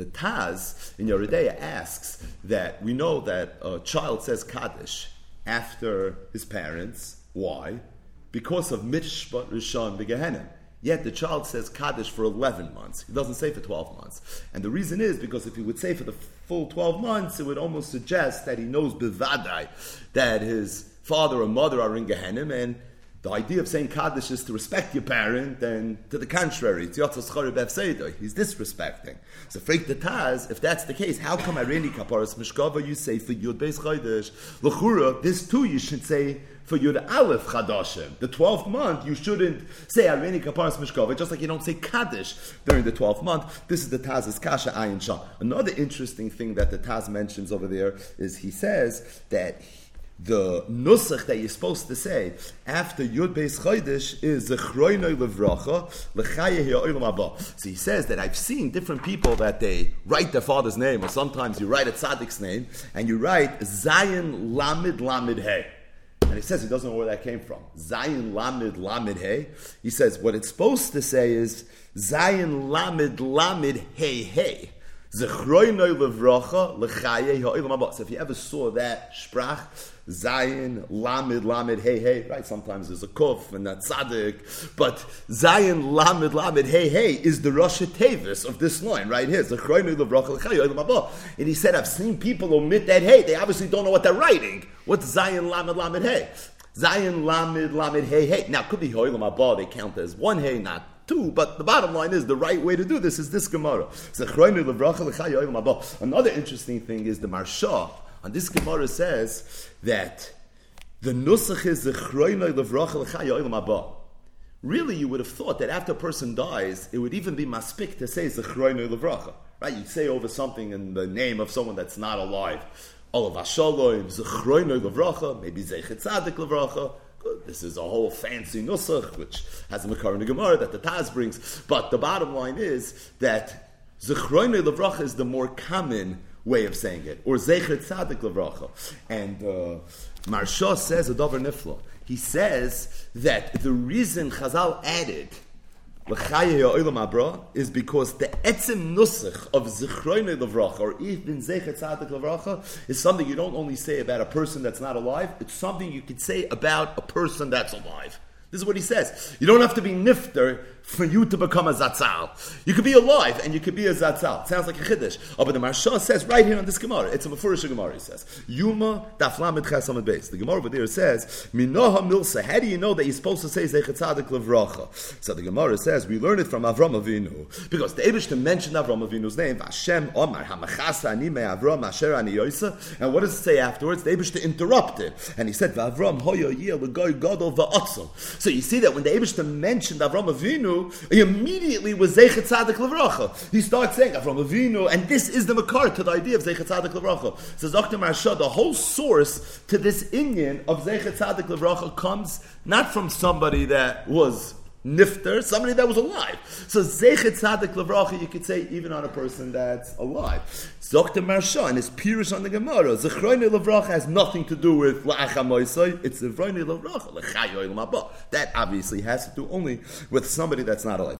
the Taz in Yoreh De'ah asks that we know that a child says Kaddish after his parents. Why? Because of Mishpat Rishon Begehenim. Yet the child says Kaddish for 11 months. He doesn't say for 12 months. And the reason is because if he would say for the full 12 months, it would almost suggest that he knows Bivadai that his father or mother are in Gehenim and the idea of saying Kaddish is to respect your parent, and to the contrary, it's He's disrespecting. So, Freik the Taz, if that's the case, how come Ireni Kaparas Mishkava you say for Yud Beis Chodesh? L'chura, this too you should say for Yud Aleph Chadashim. The 12th month, you shouldn't say Ireni Kaparas Mishkava, just like you don't say Kaddish during the 12th month. This is the Taz's Kasha Ayin Shah. Another interesting thing that the Taz mentions over there is he says that the nusach that you're supposed to say after Yud Beis Chodesh is Zechroinoi Levracha L'chaya Ha'olam Haba. So he says that I've seen different people that they write their father's name, or sometimes you write a tzaddik's name, and you write Zion Lamid Lamid Hey. And he says he doesn't know where that came from. Zion Lamid Lamid Hey. He says what it's supposed to say is Zion Lamid Lamid Hey Hey. So if you ever saw that sprach, Zion, Lamed, Lamed, Hey, Hey, right? Sometimes there's a Kuf and that Tzaddik, but Zion, Lamed, Lamed, Hey, Hey is the Rosh Tevis of this line right here. And he said, I've seen people omit that Hey. They obviously don't know what they're writing. What's Zion, Lamed, Lamed, Hey? Zion, Lamed, Lamed, Hey, Hey. Now, could be Hoylam Abba, they count as one Hey, not two, but the bottom line is the right way to do this is this Gemara. Another interesting thing is the Maharsha and this Gemara says that the nusach is the Really, you would have thought that after a person dies, it would even be maspik to say zechroinoi levracha. Right? You say over something in the name of someone that's not alive. Olav Ashaloim, zechroinoi levracha, maybe zechet tzadik levracha. This is a whole fancy nusach, which has a makar in the Gemara that the Taz brings. But the bottom line is that zechroinoi levracha is the more common way of saying it, or Zecher Tzadik Levracha. And uh, Maharsha says a Dover Nifla. He says that the reason Chazal added is because the etzim nusach of zichroinei levracha or even zecher tzadik levracha is something you don't only say about a person that's not alive. It's something you could say about a person that's alive. This is what he says. You don't have to be nifter for you to become a zatzal. You could be alive and you could be a zatzal. Sounds like a chiddush. Oh, but the Maharsha says right here on this Gemara, it's a Mefurish Gemara, he says. Yoma daflamid chesamid base. The Gemara over there says, Minoha milsa. How do you know that you're supposed to say Zechatzadik levracha? So the Gemara says, we learn it from Avram Avinu. Because the Abishta mentioned Avram Avinu's name, Vashem Omar Hamachasa Ani Me Avram Asher Ani Yoisa. And what does it say afterwards? The Abishta interrupted. And he said, Vavram Hoyo Yeh Legoy Godol Va'atzom. So you see that when the Abishta mentioned Avram Avinu, he immediately was Zeichet Tzadik Levracha. He starts saying from Avinu, and this is the makar to the idea of Zeichet Tzadik Levracha. Says Dr. Maharsha, the whole source to this inyan of Zeichet Tzadik Levracha comes not from somebody that was nifter, somebody that was alive. So Zeichet Tzadik Levracha, you could say even on a person that's alive. Dr. Maharsha and his Pirish on the Gemara, Zechroini Levracha has nothing to do with La'achamoisai, it's Zechroini Levracha, That obviously has to do only with somebody that's not alive.